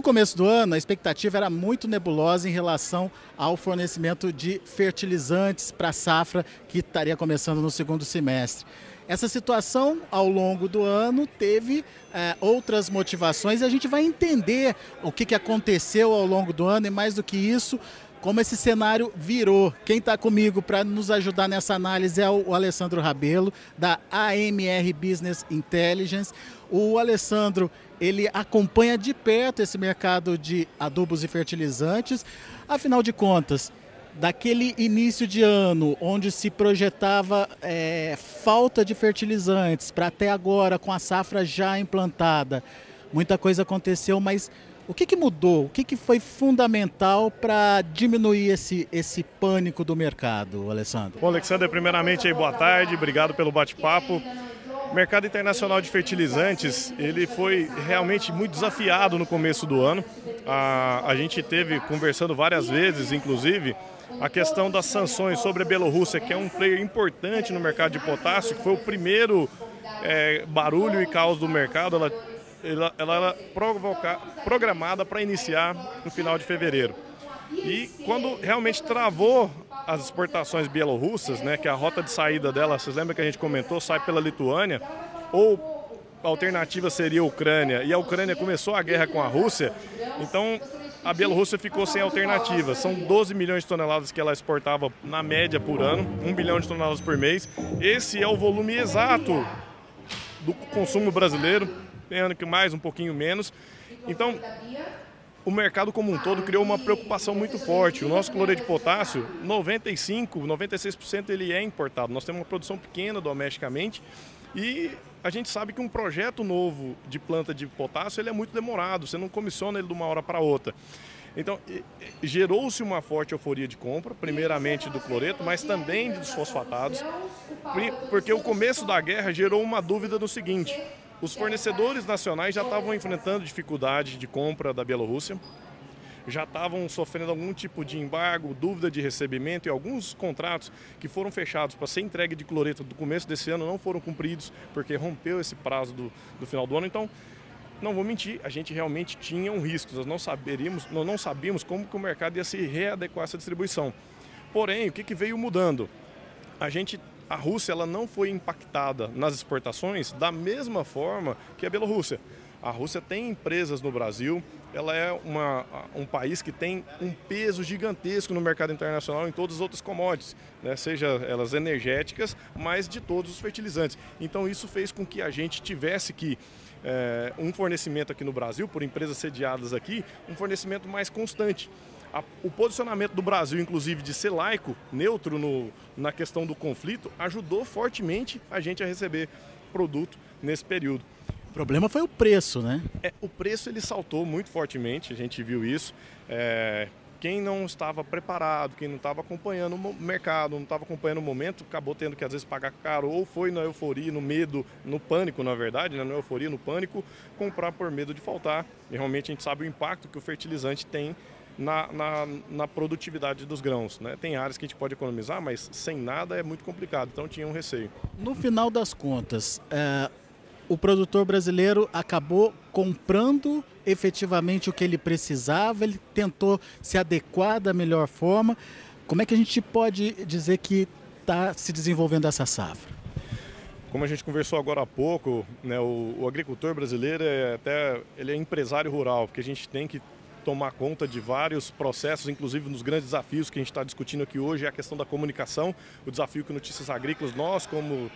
No começo do ano, a expectativa era muito nebulosa em relação ao fornecimento de fertilizantes para a safra que estaria começando no segundo semestre. Essa situação, ao longo do ano, teve é, outras motivações e a gente vai entender o que, que aconteceu ao longo do ano e, mais do que isso, como esse cenário virou. Quem está comigo para nos ajudar nessa análise é o Alessandro Rabelo, da AMR Business Intelligence. O Alessandro, ele acompanha de perto esse mercado de adubos e fertilizantes. Afinal de contas, daquele início de ano, onde se projetava é, falta de fertilizantes, para até agora, com a safra já implantada, muita coisa aconteceu, mas o que, que mudou? O que, que foi fundamental para diminuir esse, esse pânico do mercado, Alessandro? Bom, Alexandre, primeiramente, aí, boa tarde, obrigado pelo bate-papo. O mercado internacional de fertilizantes, ele foi realmente muito desafiado no começo do ano. A, a gente teve conversando várias vezes, inclusive, a questão das sanções sobre a Bielorrússia, que é um player importante no mercado de potássio, que foi o primeiro é, barulho e caos do mercado. Ela, ela, ela era programada para iniciar no final de fevereiro. E quando realmente travou as exportações bielorrussas, né, que a rota de saída dela, vocês lembram que a gente comentou, sai pela Lituânia, ou a alternativa seria a Ucrânia, e a Ucrânia começou a guerra com a Rússia, então a Bielorrússia ficou sem alternativa. São 12 milhões de toneladas que ela exportava na média por ano, 1 bilhão de toneladas por mês. Esse é o volume exato do consumo brasileiro, tem ano que mais, um pouquinho menos. Então, o mercado como um todo criou uma preocupação muito forte. O nosso cloreto de potássio, 95, 96% ele é importado. Nós temos uma produção pequena domesticamente e a gente sabe que um projeto novo de planta de potássio ele é muito demorado, você não comissiona ele de uma hora para outra. Então, gerou-se uma forte euforia de compra, primeiramente do cloreto, mas também dos fosfatados, porque o começo da guerra gerou uma dúvida no seguinte: os fornecedores nacionais já estavam enfrentando dificuldade de compra da Bielorrússia, já estavam sofrendo algum tipo de embargo, dúvida de recebimento e alguns contratos que foram fechados para ser entregue de cloreto do começo desse ano não foram cumpridos porque rompeu esse prazo do, do final do ano. Então, não vou mentir, a gente realmente tinha um risco, nós não saberíamos, nós não sabíamos como que o mercado ia se readequar a essa distribuição. Porém, o que, que veio mudando? A gente a Rússia ela não foi impactada nas exportações da mesma forma que a Bielorrússia. A Rússia tem empresas no Brasil, ela é uma, um país que tem um peso gigantesco no mercado internacional em todas as outras commodities, né? seja elas energéticas, mas de todos os fertilizantes. Então isso fez com que a gente tivesse que é, um fornecimento aqui no Brasil, por empresas sediadas aqui, um fornecimento mais constante. A, o posicionamento do Brasil, inclusive, de ser laico, neutro no, na questão do conflito, ajudou fortemente a gente a receber produto nesse período. O problema foi o preço, né? É, o preço ele saltou muito fortemente, a gente viu isso. É, quem não estava preparado, quem não estava acompanhando o mercado, não estava acompanhando o momento, acabou tendo que às vezes pagar caro, ou foi na euforia, no medo, no pânico, na verdade, né? na euforia, no pânico, comprar por medo de faltar. E realmente a gente sabe o impacto que o fertilizante tem na, na, na, produtividade dos grãos. Né? Tem áreas que a gente pode economizar, mas sem nada é muito complicado, então tinha um receio. No final das contas, é, o produtor brasileiro acabou comprando efetivamente o que ele precisava, ele tentou se adequar da melhor forma. Como é que a gente pode dizer que está se desenvolvendo essa safra? Como a gente conversou agora há pouco, né, o, o, agricultor brasileiro é até ele é empresário rural, porque a gente tem que tomar conta de vários processos, inclusive nos grandes desafios que a gente está discutindo aqui hoje, é a questão da comunicação, o desafio que Notícias Agrícolas, nós como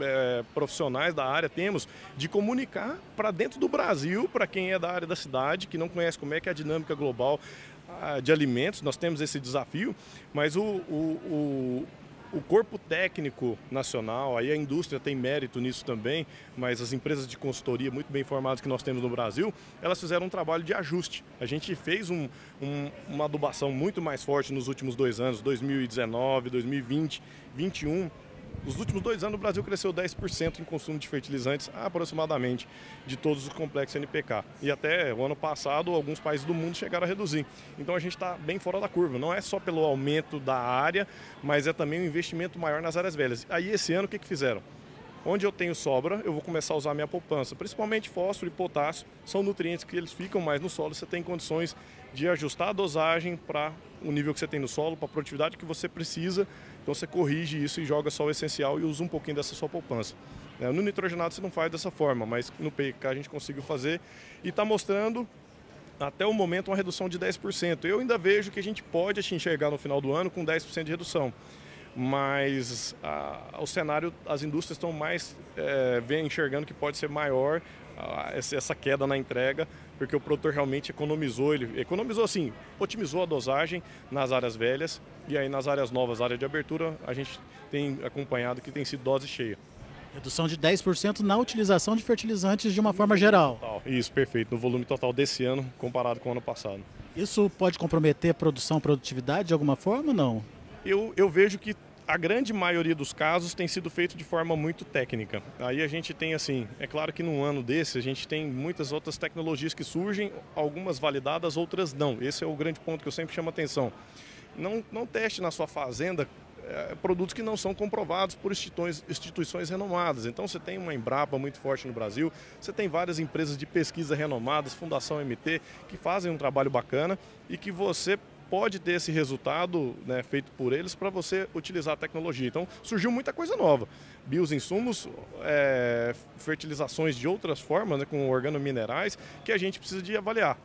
é, profissionais da área temos de comunicar para dentro do Brasil, para quem é da área da cidade, que não conhece como é que é a dinâmica global ah, de alimentos, nós temos esse desafio, mas o, o, o, o corpo técnico nacional, aí a indústria tem mérito nisso também, mas as empresas de consultoria muito bem formadas que nós temos no Brasil, elas fizeram um trabalho de ajuste. A gente fez um, um, uma adubação muito mais forte nos últimos dois anos, 2019, 2020, 2021, nos últimos dois anos, o Brasil cresceu 10% em consumo de fertilizantes, aproximadamente, de todos os complexos NPK. E até o ano passado, alguns países do mundo chegaram a reduzir. Então a gente está bem fora da curva. Não é só pelo aumento da área, mas é também um investimento maior nas áreas velhas. Aí esse ano, o que, que fizeram? Onde eu tenho sobra, eu vou começar a usar minha poupança. Principalmente fósforo e potássio são nutrientes que eles ficam mais no solo. Você tem condições de ajustar a dosagem para o nível que você tem no solo, para a produtividade que você precisa. Então você corrige isso e joga só o essencial e usa um pouquinho dessa sua poupança. É, no nitrogenado você não faz dessa forma, mas no PK a gente conseguiu fazer e está mostrando até o momento uma redução de 10%. Eu ainda vejo que a gente pode enxergar no final do ano com 10% de redução mas a, o cenário, as indústrias estão mais é, enxergando que pode ser maior essa queda na entrega, porque o produtor realmente economizou, ele economizou assim, otimizou a dosagem nas áreas velhas e aí nas áreas novas, área de abertura, a gente tem acompanhado que tem sido dose cheia. Redução de 10% na utilização de fertilizantes de uma forma geral. Total. Isso, perfeito. No volume total desse ano comparado com o ano passado. Isso pode comprometer a produção, produtividade de alguma forma ou não? eu, eu vejo que a grande maioria dos casos tem sido feito de forma muito técnica. Aí a gente tem assim, é claro que num ano desse a gente tem muitas outras tecnologias que surgem, algumas validadas, outras não. Esse é o grande ponto que eu sempre chamo a atenção. Não, não teste na sua fazenda é, produtos que não são comprovados por instituições, instituições renomadas. Então você tem uma Embrapa muito forte no Brasil, você tem várias empresas de pesquisa renomadas, Fundação MT, que fazem um trabalho bacana e que você pode ter esse resultado né, feito por eles para você utilizar a tecnologia. Então surgiu muita coisa nova. Bioinsumos, é, fertilizações de outras formas, né, com organominerais, que a gente precisa de avaliar.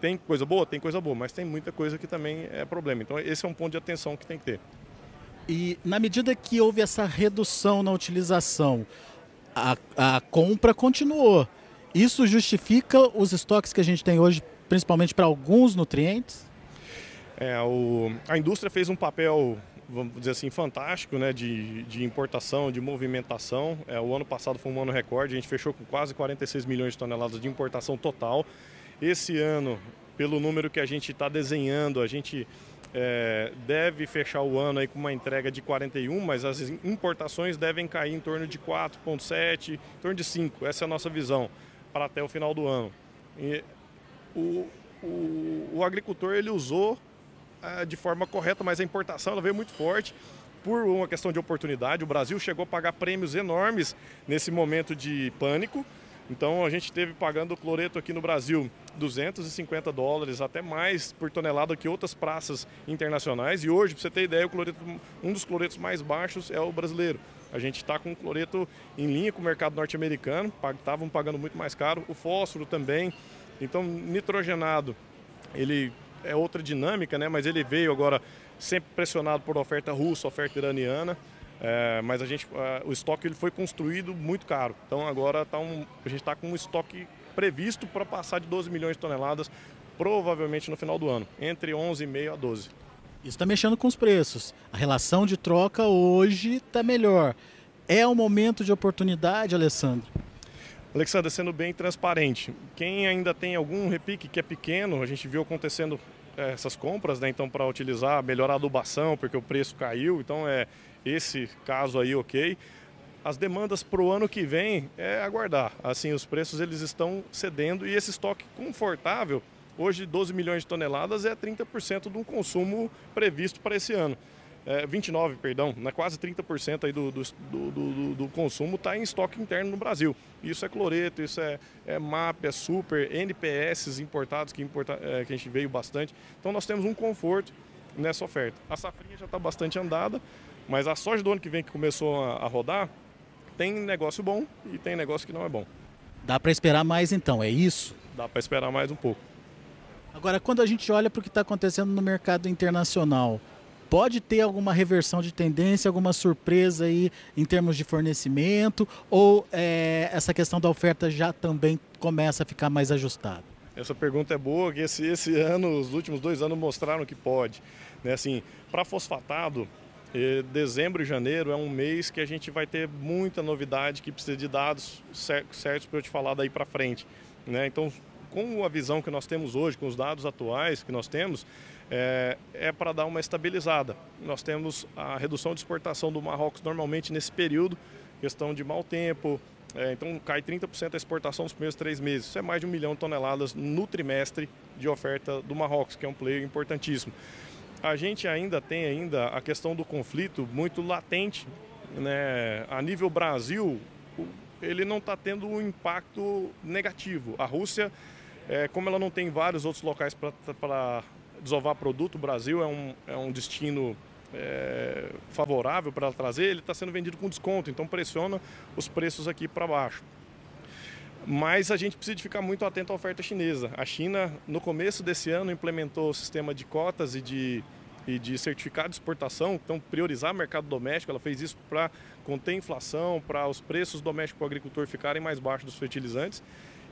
Tem coisa boa? Tem coisa boa, mas tem muita coisa que também é problema. Então esse é um ponto de atenção que tem que ter. E na medida que houve essa redução na utilização, a, a compra continuou. Isso justifica os estoques que a gente tem hoje, principalmente para alguns nutrientes? É, o, a indústria fez um papel, vamos dizer assim, fantástico né, de, de importação, de movimentação. É, o ano passado foi um ano recorde, a gente fechou com quase 46 milhões de toneladas de importação total. Esse ano, pelo número que a gente está desenhando, a gente é, deve fechar o ano aí com uma entrega de 41, mas as importações devem cair em torno de 4,7, em torno de 5. Essa é a nossa visão para até o final do ano. E o, o, o agricultor ele usou de forma correta, mas a importação ela veio muito forte por uma questão de oportunidade. O Brasil chegou a pagar prêmios enormes nesse momento de pânico. Então a gente teve pagando o cloreto aqui no Brasil 250 dólares, até mais por tonelada que outras praças internacionais. E hoje, para você ter ideia, cloreto, um dos cloretos mais baixos é o brasileiro. A gente está com o cloreto em linha com o mercado norte-americano, estavam pagando muito mais caro. O fósforo também. Então, nitrogenado, ele é outra dinâmica, né? Mas ele veio agora sempre pressionado por oferta russa, oferta iraniana. É, mas a gente, o estoque ele foi construído muito caro. Então agora tá um, a gente está com um estoque previsto para passar de 12 milhões de toneladas, provavelmente no final do ano, entre 11,5 a 12. Isso está mexendo com os preços. A relação de troca hoje está melhor. É um momento de oportunidade, Alessandro? Alexandre, sendo bem transparente, quem ainda tem algum repique que é pequeno, a gente viu acontecendo é, essas compras, né? Então, para utilizar, melhorar a adubação, porque o preço caiu. Então, é esse caso aí, ok. As demandas para o ano que vem é aguardar. Assim, os preços eles estão cedendo e esse estoque confortável, hoje 12 milhões de toneladas, é 30% do consumo previsto para esse ano é, 29, perdão, né, quase 30% aí do, do, do, do consumo está em estoque interno no Brasil. Isso é cloreto, isso é, é MAP, é super, NPS importados que, importa, é, que a gente veio bastante. Então nós temos um conforto nessa oferta. A safrinha já está bastante andada, mas a soja do ano que vem que começou a, a rodar, tem negócio bom e tem negócio que não é bom. Dá para esperar mais então, é isso? Dá para esperar mais um pouco. Agora, quando a gente olha para o que está acontecendo no mercado internacional, pode ter alguma reversão de tendência, alguma surpresa aí em termos de fornecimento ou é, essa questão da oferta já também começa a ficar mais ajustada? Essa pergunta é boa, que esse, esse ano, os últimos dois anos mostraram que pode. Né? Assim, para fosfatado, eh, dezembro e janeiro é um mês que a gente vai ter muita novidade que precisa de dados certos para eu te falar daí para frente. Né? Então, com a visão que nós temos hoje, com os dados atuais que nós temos, é, é para dar uma estabilizada. Nós temos a redução de exportação do Marrocos normalmente nesse período, questão de mau tempo, é, então cai 30% a exportação nos primeiros três meses. Isso é mais de um milhão de toneladas no trimestre de oferta do Marrocos, que é um player importantíssimo. A gente ainda tem ainda a questão do conflito muito latente. Né? A nível Brasil, ele não está tendo um impacto negativo. A Rússia, é, como ela não tem vários outros locais para desovar produto, o Brasil é um, é um destino é, favorável para trazer, ele está sendo vendido com desconto, então pressiona os preços aqui para baixo. Mas a gente precisa ficar muito atento à oferta chinesa. A China, no começo desse ano, implementou o sistema de cotas e de, e de certificado de exportação, então priorizar o mercado doméstico. Ela fez isso para conter inflação, para os preços domésticos para o agricultor ficarem mais baixos dos fertilizantes.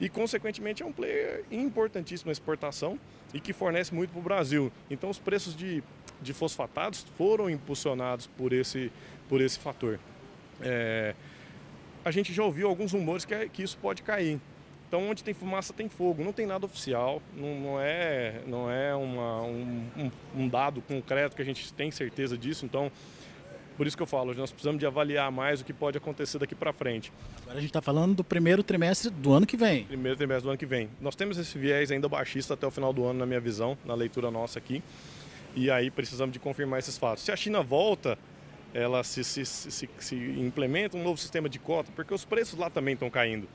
E, consequentemente, é um player importantíssimo na exportação e que fornece muito para o Brasil. Então, os preços de, de fosfatados foram impulsionados por esse, por esse fator. É, a gente já ouviu alguns rumores que, é, que isso pode cair. Então, onde tem fumaça tem fogo. Não tem nada oficial, não, não é, não é uma, um, um, dado concreto que a gente tem certeza disso. Então, por isso que eu falo, nós precisamos de avaliar mais o que pode acontecer daqui para frente. Agora a gente está falando do primeiro trimestre do ano que vem. Primeiro trimestre do ano que vem. Nós temos esse viés ainda baixista até o final do ano, na minha visão, na leitura nossa aqui. E aí precisamos de confirmar esses fatos. Se a China volta ela se, se, se, se, implementa um novo sistema de cota, porque os preços lá também estão caindo.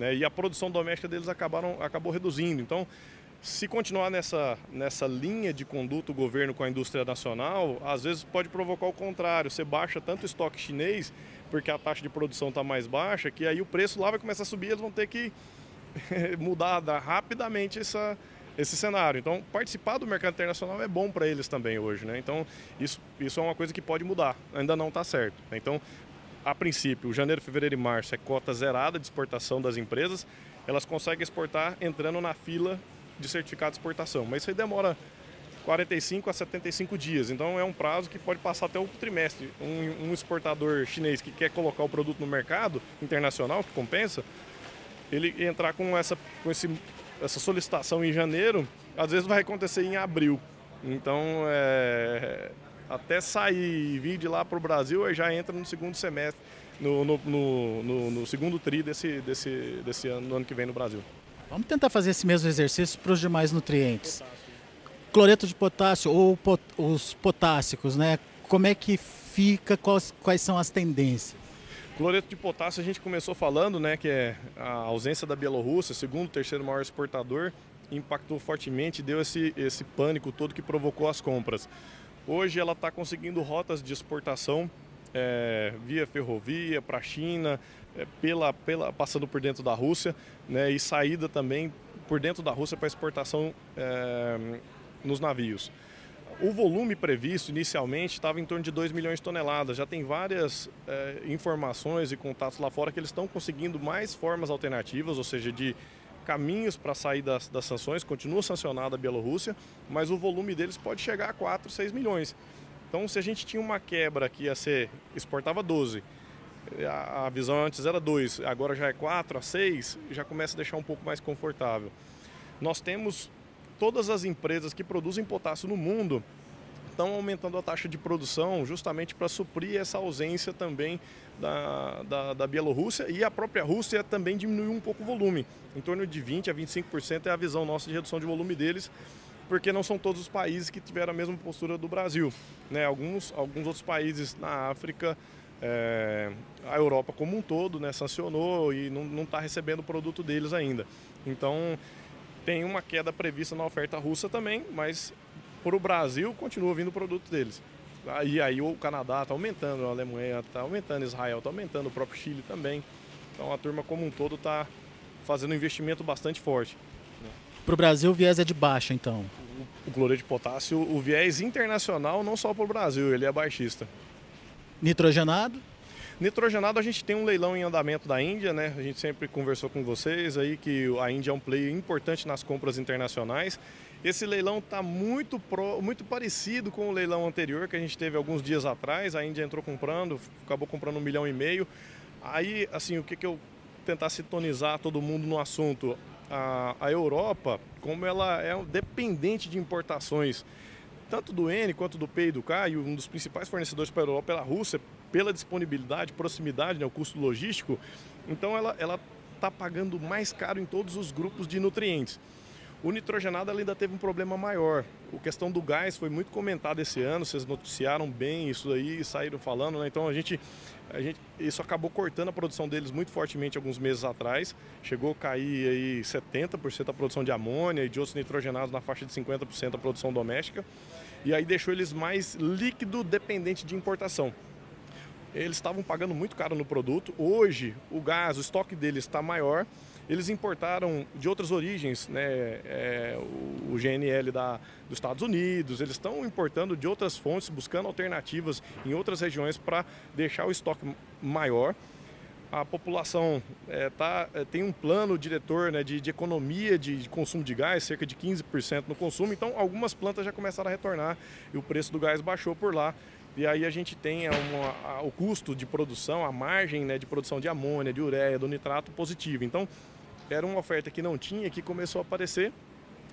Né? E a produção doméstica deles acabaram, acabou reduzindo. Então, se continuar nessa, nessa linha de conduta o governo com a indústria nacional, às vezes pode provocar o contrário. Você baixa tanto o estoque chinês, porque a taxa de produção está mais baixa, que aí o preço lá vai começar a subir, eles vão ter que mudar rapidamente essa, esse cenário. Então, participar do mercado internacional é bom para eles também hoje. Né? Então, isso, isso é uma coisa que pode mudar. Ainda não está certo. Então, a princípio, janeiro, fevereiro e março é cota zerada de exportação das empresas. Elas conseguem exportar entrando na fila de certificado de exportação. Mas isso aí demora 45 a 75 dias. Então é um prazo que pode passar até o trimestre. Um, um, exportador chinês que quer colocar o produto no mercado internacional, que compensa, ele entrar com essa, com esse essa solicitação em janeiro, às vezes vai acontecer em abril. Então, é, até sair e vir de lá para o Brasil, aí já entra no segundo semestre, no, no, no, no, segundo tri desse, desse, desse ano, no ano que vem no Brasil. Vamos tentar fazer esse mesmo exercício para os demais nutrientes. Cloreto de potássio ou pot, os potássicos, né? Como é que fica, quais, quais são as tendências? Cloreto de potássio a gente começou falando, né, que é a ausência da Bielorrússia, segundo, terceiro maior exportador, impactou fortemente, deu esse, esse pânico todo que provocou as compras. Hoje ela está conseguindo rotas de exportação é, via ferrovia para a China, é, pela, pela, passando por dentro da Rússia, né, e saída também por dentro da Rússia para exportação é, nos navios. O volume previsto inicialmente estava em torno de 2 milhões de toneladas. Já tem várias é, informações e contatos lá fora que eles estão conseguindo mais formas alternativas, ou seja, de caminhos para sair das, das, sanções. Continua sancionada a Bielorrússia, mas o volume deles pode chegar a 4, 6 milhões. Então, se a gente tinha uma quebra que ia ser, exportava 12, a, a visão antes era 2, agora já é 4 a 6, já começa a deixar um pouco mais confortável. Nós temos todas as empresas que produzem potássio no mundo estão aumentando a taxa de produção justamente para suprir essa ausência também da, da, da, Bielorrússia e a própria Rússia também diminuiu um pouco o volume. Em torno de 20% a 25% é a visão nossa de redução de volume deles, porque não são todos os países que tiveram a mesma postura do Brasil. Né? Alguns, alguns outros países na África, é, a Europa como um todo né, sancionou e não está recebendo o produto deles ainda. Então, tem uma queda prevista na oferta russa também, mas para o Brasil continua vindo o produto deles. E aí o Canadá está aumentando, a Alemanha está aumentando, Israel está aumentando, o próprio Chile também. Então a turma como um todo está fazendo um investimento bastante forte. Para o Brasil o viés é de baixa então? O, o cloreto de potássio, o viés internacional não só para o Brasil, ele é baixista. Nitrogenado? Nitrogenado a gente tem um leilão em andamento da Índia, né? A gente sempre conversou com vocês aí que a Índia é um player importante nas compras internacionais. Esse leilão está muito, muito parecido com o leilão anterior que a gente teve alguns dias atrás. A Índia entrou comprando, acabou comprando um milhão e meio. Aí, assim, o que, que eu tentar sintonizar todo mundo no assunto? A, a Europa, como ela é dependente de importações, tanto do N quanto do P e do K, e um dos principais fornecedores para a Europa é a Rússia, pela disponibilidade, proximidade, né, o custo logístico, então ela está pagando mais caro em todos os grupos de nutrientes. O nitrogenado ainda teve um problema maior. A questão do gás foi muito comentada esse ano, vocês noticiaram bem isso aí e saíram falando, né? Então a gente, a gente, isso acabou cortando a produção deles muito fortemente alguns meses atrás. Chegou a cair aí 70% a produção de amônia e de outros nitrogenados na faixa de 50% a produção doméstica. E aí deixou eles mais líquido dependente de importação eles estavam pagando muito caro no produto. Hoje, o gás, o estoque deles está maior. Eles importaram de outras origens, né, é, o, GNL da, dos Estados Unidos, eles estão importando de outras fontes, buscando alternativas em outras regiões para deixar o estoque maior. A população é, tá, é, tem um plano diretor né, de, de economia de, de, consumo de gás, cerca de 15% no consumo, então algumas plantas já começaram a retornar e o preço do gás baixou por lá. E aí a gente tem uma, a, o custo de produção, a margem né, de produção de amônia, de ureia, do nitrato positivo. Então, era uma oferta que não tinha, que começou a aparecer.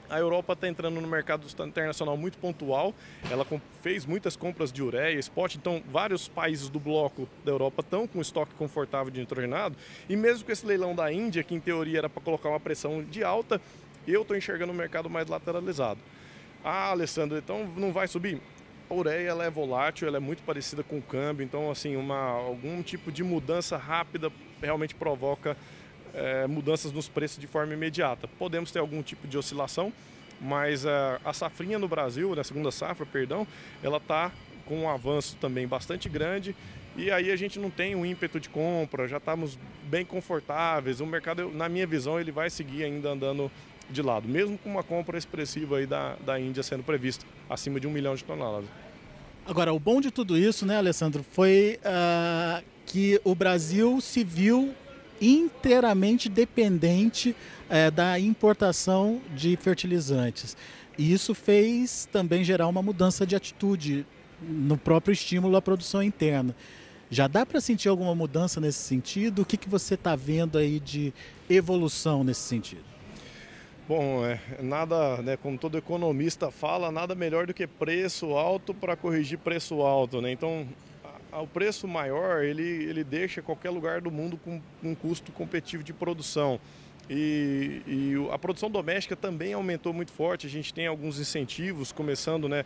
A Europa está entrando no mercado internacional muito pontual. Ela fez muitas compras de ureia, spot. Então, vários países do bloco da Europa estão com estoque confortável de nitrogenado. E mesmo com esse leilão da Índia, que em teoria era para colocar uma pressão de alta, eu estou enxergando o mercado mais lateralizado. Ah, Alessandro, então não vai subir? A ureia ela é volátil, ela é muito parecida com o câmbio, então assim uma, algum tipo de mudança rápida realmente provoca é, mudanças nos preços de forma imediata. Podemos ter algum tipo de oscilação, mas a, a safrinha no Brasil, na segunda safra, perdão, ela está com um avanço também bastante grande e aí a gente não tem um ímpeto de compra, já estamos bem confortáveis. O mercado, na minha visão, ele vai seguir ainda andando de lado, mesmo com uma compra expressiva aí da, da Índia sendo prevista, acima de um milhão de toneladas. Agora, o bom de tudo isso, né, Alessandro, foi uh, que o Brasil se viu inteiramente dependente uh, da importação de fertilizantes. E isso fez também gerar uma mudança de atitude no próprio estímulo à produção interna. Já dá para sentir alguma mudança nesse sentido? O que, que você está vendo aí de evolução nesse sentido? Bom, é, nada, né, como todo economista fala, nada melhor do que preço alto para corrigir preço alto, né? Então, o preço maior, ele, ele deixa qualquer lugar do mundo com um custo competitivo de produção. E, e, a produção doméstica também aumentou muito forte. A gente tem alguns incentivos, começando né,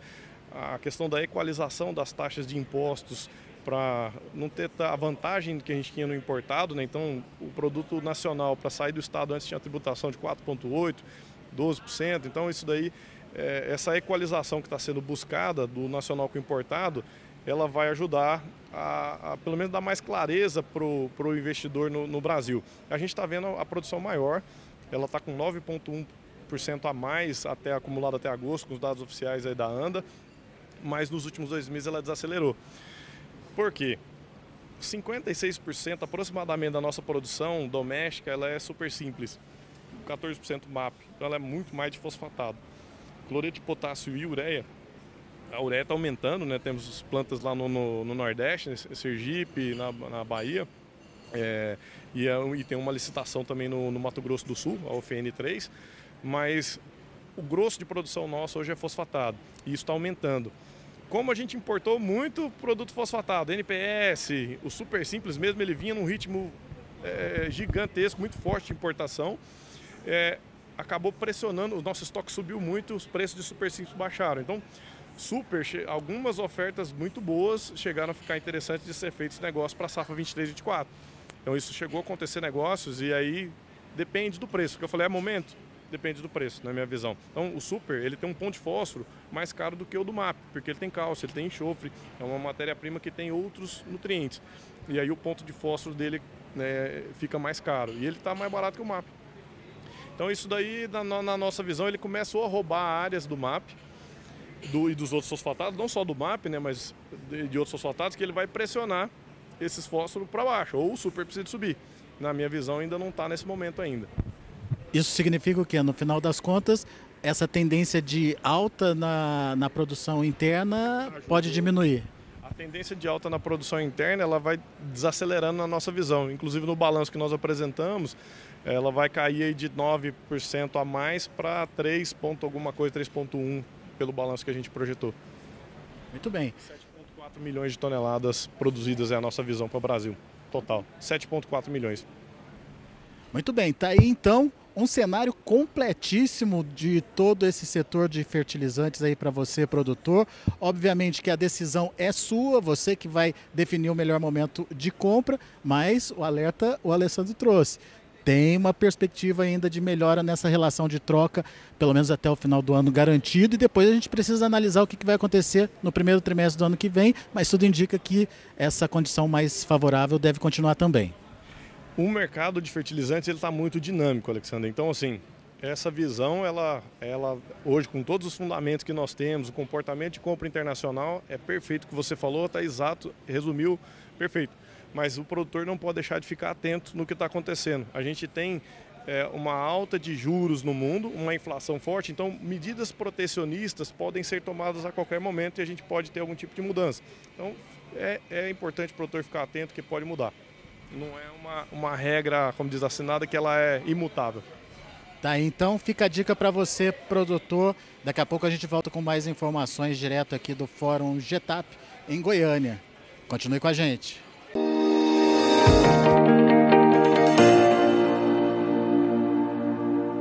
a questão da equalização das taxas de impostos para não ter a vantagem que a gente tinha no importado, né? Então, o produto nacional para sair do estado antes tinha tributação de 4,8%, 12%. Então, isso daí, é, essa equalização que está sendo buscada do nacional com importado, ela vai ajudar a, a, pelo menos dar mais clareza para o investidor no, no, Brasil. A gente está vendo a produção maior, ela está com 9,1% a mais até acumulado até agosto, com os dados oficiais da ANDA, mas nos últimos dois meses ela desacelerou. Por quê? 56% aproximadamente da nossa produção doméstica ela é super simples. 14% MAP, então ela é muito mais de fosfatado. Cloreto de potássio e ureia, a ureia está aumentando, né? temos plantas lá no, no, no Nordeste, em Sergipe, na, na Bahia, é, e, é, e, tem uma licitação também no, no Mato Grosso do Sul, a UFN3, mas o grosso de produção nossa hoje é fosfatado, e isso está aumentando. Como a gente importou muito produto fosfatado, NPS, o super simples mesmo, ele vinha num ritmo é, gigantesco, muito forte de importação, é, acabou pressionando, o nosso estoque subiu muito, os preços de super simples baixaram. Então, super, algumas ofertas muito boas chegaram a ficar interessantes de ser feitos negócios para a safra 23 e 24. Então, isso chegou a acontecer negócios e aí depende do preço, que eu falei, é momento, depende do preço, na minha visão. Então, o super, ele tem um ponto de fósforo mais caro do que o do MAP, porque ele tem cálcio, ele tem enxofre, é uma matéria-prima que tem outros nutrientes. E aí o ponto de fósforo dele né, fica mais caro. E ele está mais barato que o MAP. Então, isso daí, na, na, nossa visão, ele começou a roubar áreas do MAP do, e dos outros fosfatados, não só do MAP, né, mas de, de outros fosfatados, que ele vai pressionar esses fósforos para baixo, ou o super precisa subir. Na minha visão, ainda não está nesse momento ainda. Isso significa o quê? No final das contas, essa tendência de alta na, na produção interna pode diminuir? A tendência de alta na produção interna ela vai desacelerando na nossa visão. Inclusive no balanço que nós apresentamos, ela vai cair de 9% a mais para 3 ponto alguma coisa, 3,1 pelo balanço que a gente projetou. Muito bem. 7,4 milhões de toneladas produzidas é a nossa visão para o Brasil, total. 7,4 milhões. Muito bem, tá aí então um cenário completíssimo de todo esse setor de fertilizantes aí para você, produtor. Obviamente que a decisão é sua, você que vai definir o melhor momento de compra, mas o alerta o Alessandro trouxe. Tem uma perspectiva ainda de melhora nessa relação de troca, pelo menos até o final do ano garantido, e depois a gente precisa analisar o que vai acontecer no primeiro trimestre do ano que vem, mas tudo indica que essa condição mais favorável deve continuar também o mercado de fertilizantes está muito dinâmico, Alexandre. Então, assim, essa visão, ela, ela hoje, com todos os fundamentos que nós temos, o comportamento de compra internacional, é perfeito o que você falou, está exato, resumiu, perfeito. Mas o produtor não pode deixar de ficar atento no que está acontecendo. A gente tem é, uma alta de juros no mundo, uma inflação forte, então medidas protecionistas podem ser tomadas a qualquer momento e a gente pode ter algum tipo de mudança. Então é, é importante o produtor ficar atento que pode mudar não é uma, uma regra, como diz assinada, que ela é imutável. Tá, então fica a dica para você, produtor. Daqui a pouco a gente volta com mais informações direto aqui do Fórum Getap em Goiânia. Continue com a gente.